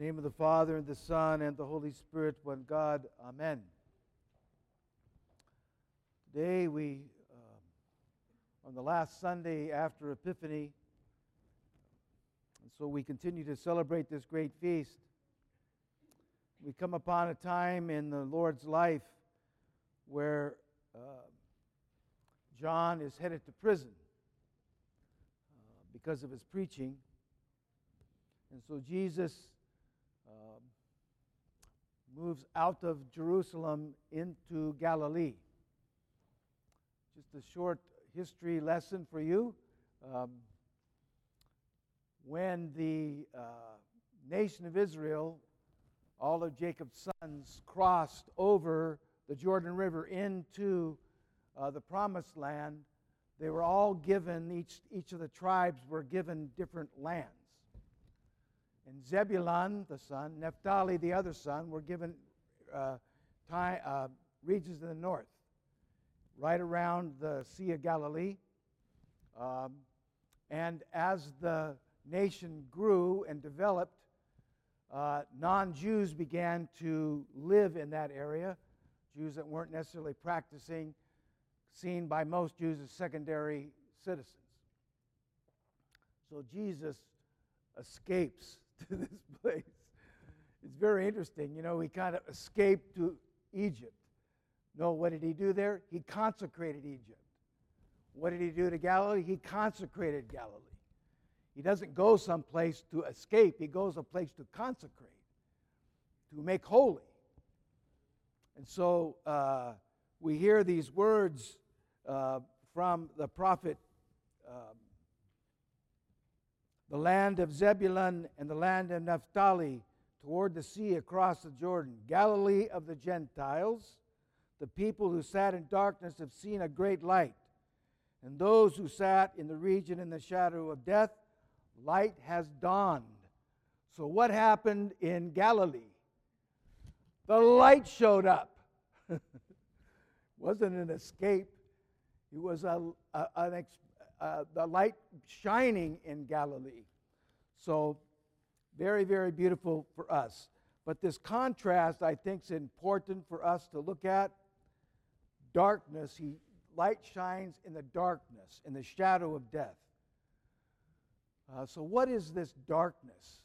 Name of the Father, and the Son, and the Holy Spirit, one God. Amen. Today, we, uh, on the last Sunday after Epiphany, and so we continue to celebrate this great feast. We come upon a time in the Lord's life where uh, John is headed to prison uh, because of his preaching. And so Jesus um, moves out of Jerusalem into Galilee. Just a short history lesson for you. Um, when the uh, nation of Israel, all of Jacob's sons, crossed over the Jordan River into uh, the promised land, they were all given, each, each of the tribes were given different lands. And Zebulun, the son, Naphtali, the other son, were given uh, time, uh, regions in the north, right around the Sea of Galilee. Um, and as the nation grew and developed, uh, non Jews began to live in that area. Jews that weren't necessarily practicing, seen by most Jews as secondary citizens. So Jesus escapes to this place. It's very interesting. You know, he kind of escaped to Egypt. No, what did he do there? He consecrated Egypt. What did he do to Galilee? He consecrated Galilee. He doesn't go someplace to escape, he goes a place to consecrate, to make holy. And so uh, we hear these words uh, from the prophet um, the land of Zebulun and the land of Naphtali toward the sea across the Jordan, Galilee of the Gentiles. The people who sat in darkness have seen a great light. And those who sat in the region in the shadow of death, light has dawned. So, what happened in Galilee? The light showed up. wasn't an escape, it was a, a an, uh, the light shining in Galilee. So, very, very beautiful for us. But this contrast, I think, is important for us to look at. Darkness, he, light shines in the darkness, in the shadow of death. Uh, so, what is this darkness?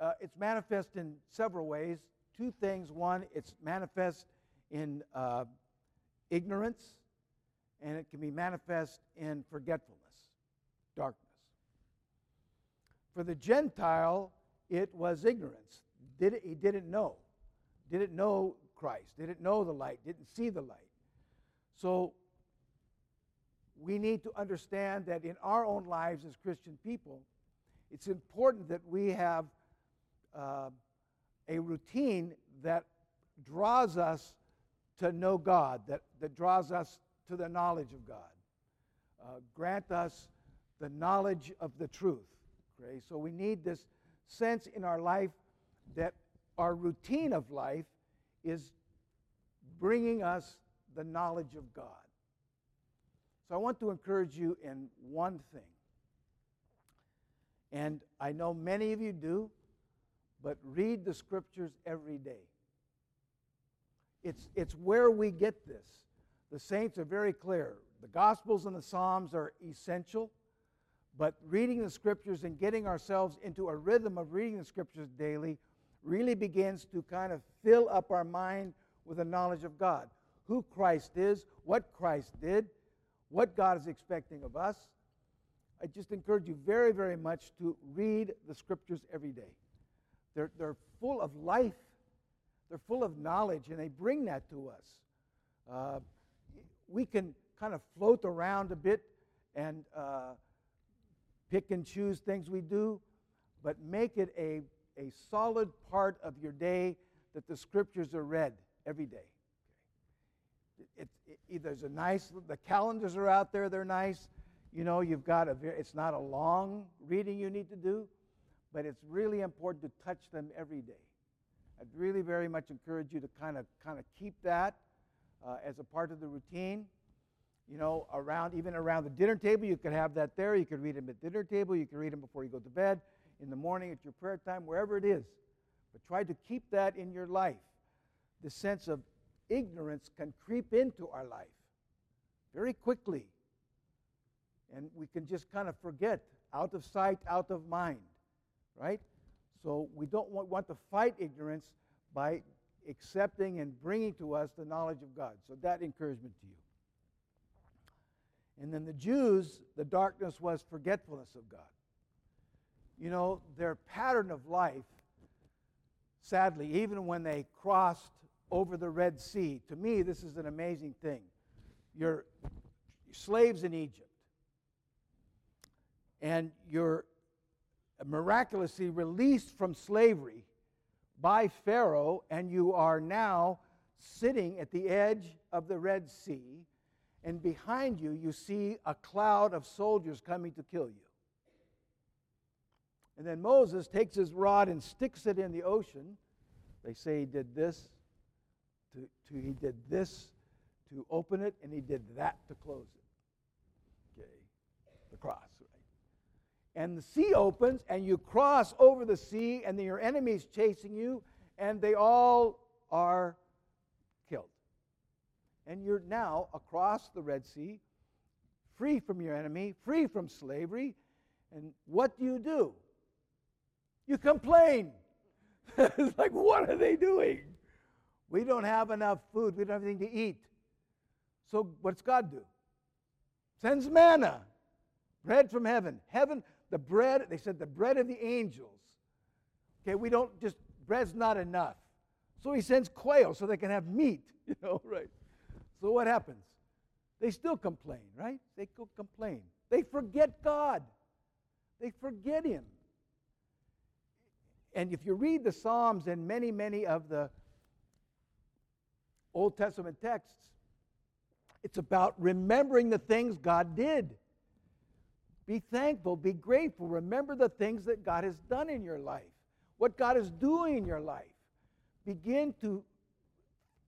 Uh, it's manifest in several ways. Two things. One, it's manifest in uh, ignorance, and it can be manifest in forgetfulness, darkness. For the Gentile, it was ignorance. Did it, he didn't know. Didn't know Christ. Didn't know the light. Didn't see the light. So we need to understand that in our own lives as Christian people, it's important that we have uh, a routine that draws us to know God, that, that draws us to the knowledge of God. Uh, grant us the knowledge of the truth. Okay? So we need this sense in our life that our routine of life is bringing us the knowledge of God. So I want to encourage you in one thing. And I know many of you do, but read the scriptures every day. It's, it's where we get this. The saints are very clear. The Gospels and the Psalms are essential, but reading the Scriptures and getting ourselves into a rhythm of reading the Scriptures daily really begins to kind of fill up our mind with the knowledge of God. Who Christ is, what Christ did, what God is expecting of us. I just encourage you very, very much to read the Scriptures every day. They're, they're full of life, they're full of knowledge, and they bring that to us. Uh, we can kind of float around a bit and uh, pick and choose things we do, but make it a, a solid part of your day that the scriptures are read every day. It, it, it, there's a nice, the calendars are out there, they're nice. You know, you've got a, it's not a long reading you need to do, but it's really important to touch them every day. I'd really very much encourage you to kind of kind of keep that uh, as a part of the routine. You know, around even around the dinner table, you could have that there. You could read them at dinner table. You could read them before you go to bed. in the morning at your prayer time, wherever it is. But try to keep that in your life. The sense of ignorance can creep into our life very quickly. And we can just kind of forget, out of sight, out of mind, right? So we don't want, want to fight ignorance by accepting and bringing to us the knowledge of God. So that encouragement to you. And then the Jews, the darkness was forgetfulness of God. You know, their pattern of life, sadly, even when they crossed over the Red Sea, to me, this is an amazing thing. You're slaves in Egypt, and you're miraculously released from slavery by Pharaoh, and you are now sitting at the edge of the Red Sea, and behind you, you see a cloud of soldiers coming to kill you. And then Moses takes his rod and sticks it in the ocean. They say he did this, to, to, he did this to open it, and he did that to close it. Okay, the cross and the sea opens and you cross over the sea and then your enemy's chasing you and they all are killed. And you're now across the Red Sea, free from your enemy, free from slavery. And what do you do? You complain. it's like, what are they doing? We don't have enough food. We don't have anything to eat. So what's God do? Sends manna, bread from heaven. Heaven, the bread, they said the bread of the angels. Okay, we don't just, bread's not enough. So he sends quail so they can have meat, you know, right? So what happens? They still complain, right? They complain. They forget God. They forget Him. And if you read the Psalms and many, many of the Old Testament texts, it's about remembering the things God did. Be thankful, be grateful. Remember the things that God has done in your life, what God is doing in your life. Begin to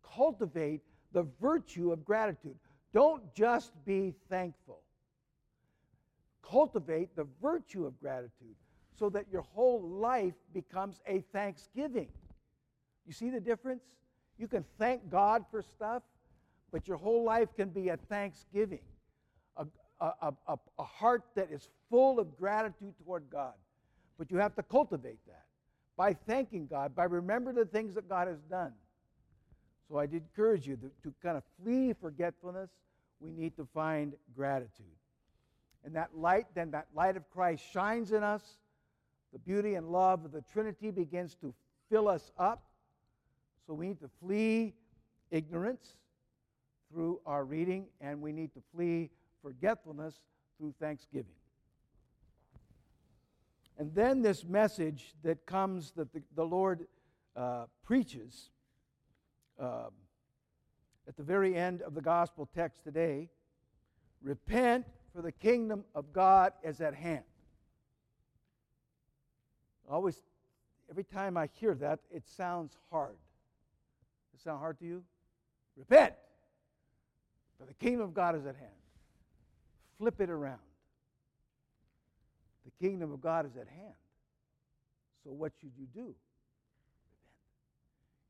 cultivate the virtue of gratitude. Don't just be thankful. Cultivate the virtue of gratitude so that your whole life becomes a thanksgiving. You see the difference? You can thank God for stuff, but your whole life can be a thanksgiving a, a, a heart that is full of gratitude toward God. But you have to cultivate that by thanking God, by remembering the things that God has done. So I did encourage you to, to kind of flee forgetfulness. We need to find gratitude. And that light, then that light of Christ shines in us. The beauty and love of the Trinity begins to fill us up. So we need to flee ignorance through our reading, and we need to flee forgetfulness through thanksgiving. And then this message that comes that the, the Lord uh, preaches uh, at the very end of the gospel text today repent, for the kingdom of God is at hand. Always, every time I hear that, it sounds hard. Does it sound hard to you? Repent, for the kingdom of God is at hand flip it around. The kingdom of God is at hand. So what should you do?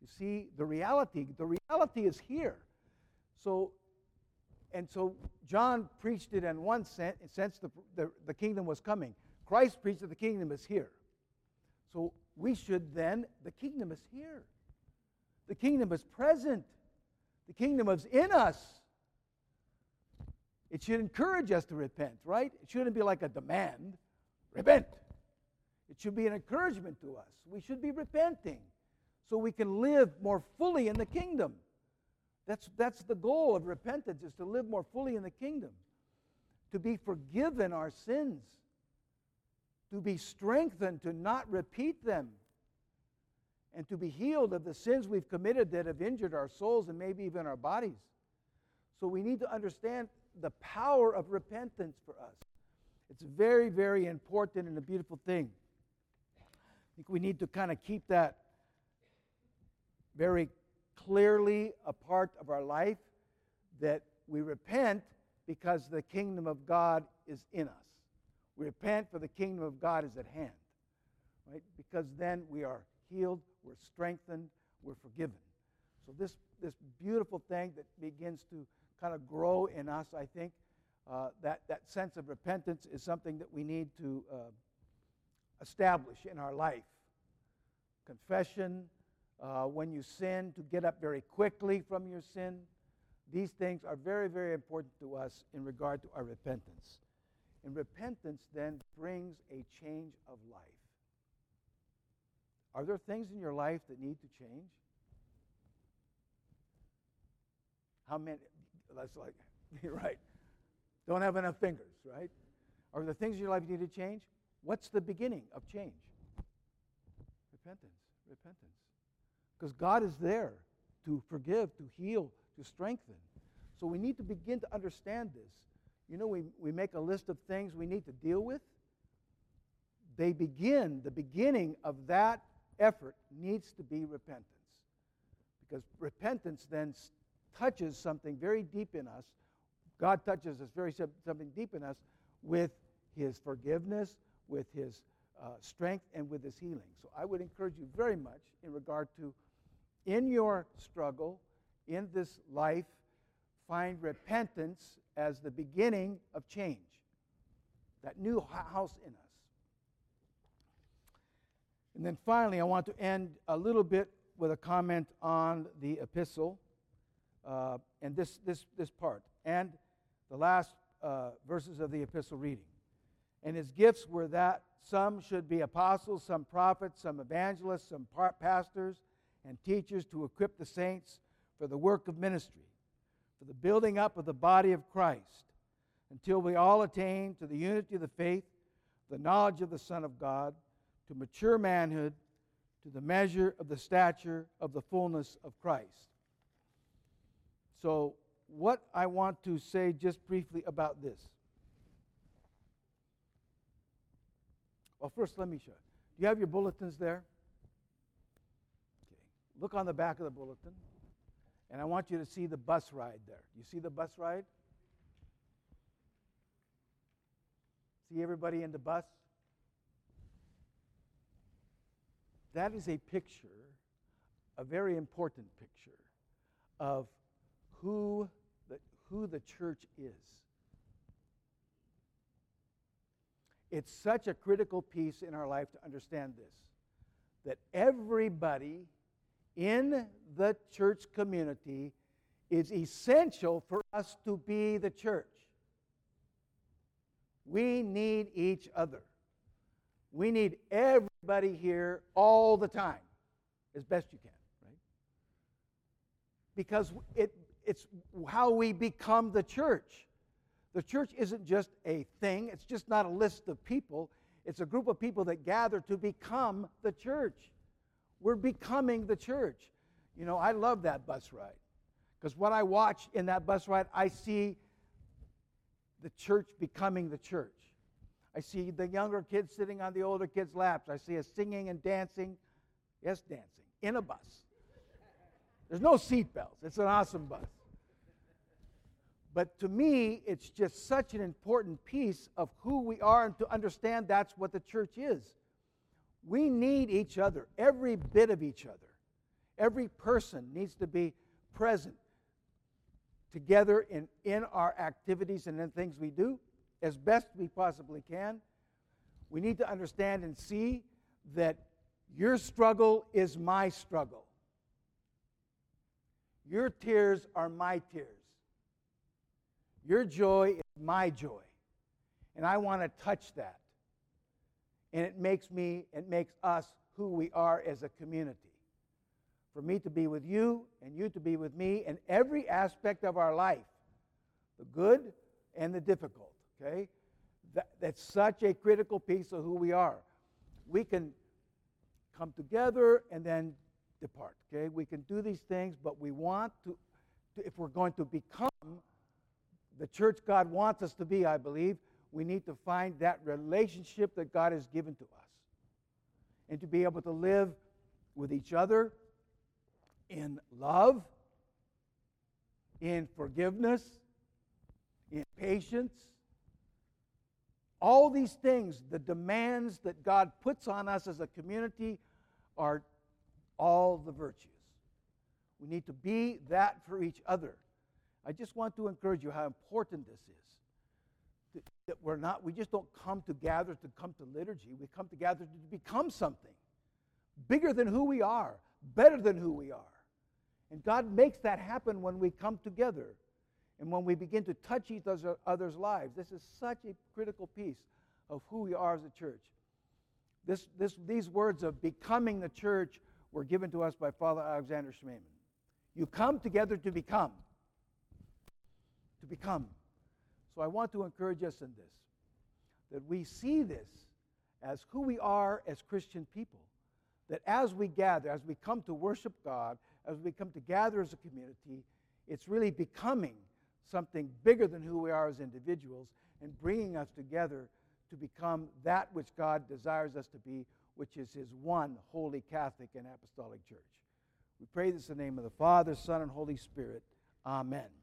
You see, the reality, the reality is here. So, and so John preached it in one sense, sense the, the, the kingdom was coming. Christ preached that the kingdom is here. So we should then, the kingdom is here. The kingdom is present. The kingdom is in us. It should encourage us to repent, right? It shouldn't be like a demand. Repent. It should be an encouragement to us. We should be repenting so we can live more fully in the kingdom. That's, that's the goal of repentance, is to live more fully in the kingdom, to be forgiven our sins, to be strengthened to not repeat them, and to be healed of the sins we've committed that have injured our souls and maybe even our bodies. So we need to understand the power of repentance for us. It's very, very important and a beautiful thing. I think we need to kind of keep that very clearly a part of our life that we repent because the kingdom of God is in us. We repent for the kingdom of God is at hand. right? Because then we are healed, we're strengthened, we're forgiven. So this this beautiful thing that begins to kind of grow in us, I think, uh, that that sense of repentance is something that we need to uh, establish in our life. Confession, uh, when you sin, to get up very quickly from your sin. These things are very, very important to us in regard to our repentance. And repentance then brings a change of life. Are there things in your life that need to change? How many? That's like, right. Don't have enough fingers, right? Are the things in your life you need to change? What's the beginning of change? Repentance. Repentance. Because God is there to forgive, to heal, to strengthen. So we need to begin to understand this. You know, we, we make a list of things we need to deal with. They begin, the beginning of that effort needs to be repentance. Because repentance then touches something very deep in us. God touches us very something deep in us with his forgiveness, with his uh, strength, and with his healing. So I would encourage you very much in regard to in your struggle, in this life, find repentance as the beginning of change, that new house in us. And then finally, I want to end a little bit with a comment on the epistle uh, and this, this, this part, and the last uh, verses of the epistle reading. And his gifts were that some should be apostles, some prophets, some evangelists, some pastors and teachers to equip the saints for the work of ministry, for the building up of the body of Christ, until we all attain to the unity of the faith, the knowledge of the Son of God, to mature manhood, to the measure of the stature of the fullness of Christ. So, what I want to say just briefly about this. Well, first, let me show you. Do you have your bulletins there? Okay. Look on the back of the bulletin, and I want you to see the bus ride there. You see the bus ride? See everybody in the bus? That is a picture, a very important picture, of the church is. It's such a critical piece in our life to understand this that everybody in the church community is essential for us to be the church. We need each other. We need everybody here all the time, as best you can, right? Because it, it's how we become the church. The church isn't just a thing, it's just not a list of people, it's a group of people that gather to become the church. We're becoming the church. You know, I love that bus ride because what I watch in that bus ride, I see the church becoming the church. I see the younger kids sitting on the older kids' laps. I see us singing and dancing. Yes, dancing in a bus. There's no seatbelts. It's an awesome bus. But to me, it's just such an important piece of who we are and to understand that's what the church is. We need each other, every bit of each other. Every person needs to be present together in, in our activities and in things we do as best we possibly can. We need to understand and see that your struggle is my struggle. Your tears are my tears. Your joy is my joy. And I want to touch that and it makes me, it makes us who we are as a community. For me to be with you and you to be with me in every aspect of our life, the good and the difficult, okay? That, that's such a critical piece of who we are. We can come together and then depart, okay? We can do these things, but we want to, to if we're going to become the church God wants us to be, I believe, we need to find that relationship that God has given to us and to be able to live with each other in love, in forgiveness, in patience, All these things, the demands that God puts on us as a community, are all the virtues. We need to be that for each other. I just want to encourage you how important this is. That, we're not, we just don't come to gather to come to liturgy. We come together to become something bigger than who we are, better than who we are. And God makes that happen when we come together and when we begin to touch each other's lives. This is such a critical piece of who we are as a church. This, this, these words of becoming the church were given to us by Father Alexander Schmemann. You come together to become. Become. So I want to encourage us in this that we see this as who we are as Christian people. That as we gather, as we come to worship God, as we come to gather as a community, it's really becoming something bigger than who we are as individuals and bringing us together to become that which God desires us to be, which is His one holy Catholic and apostolic church. We pray this in the name of the Father, Son, and Holy Spirit. Amen.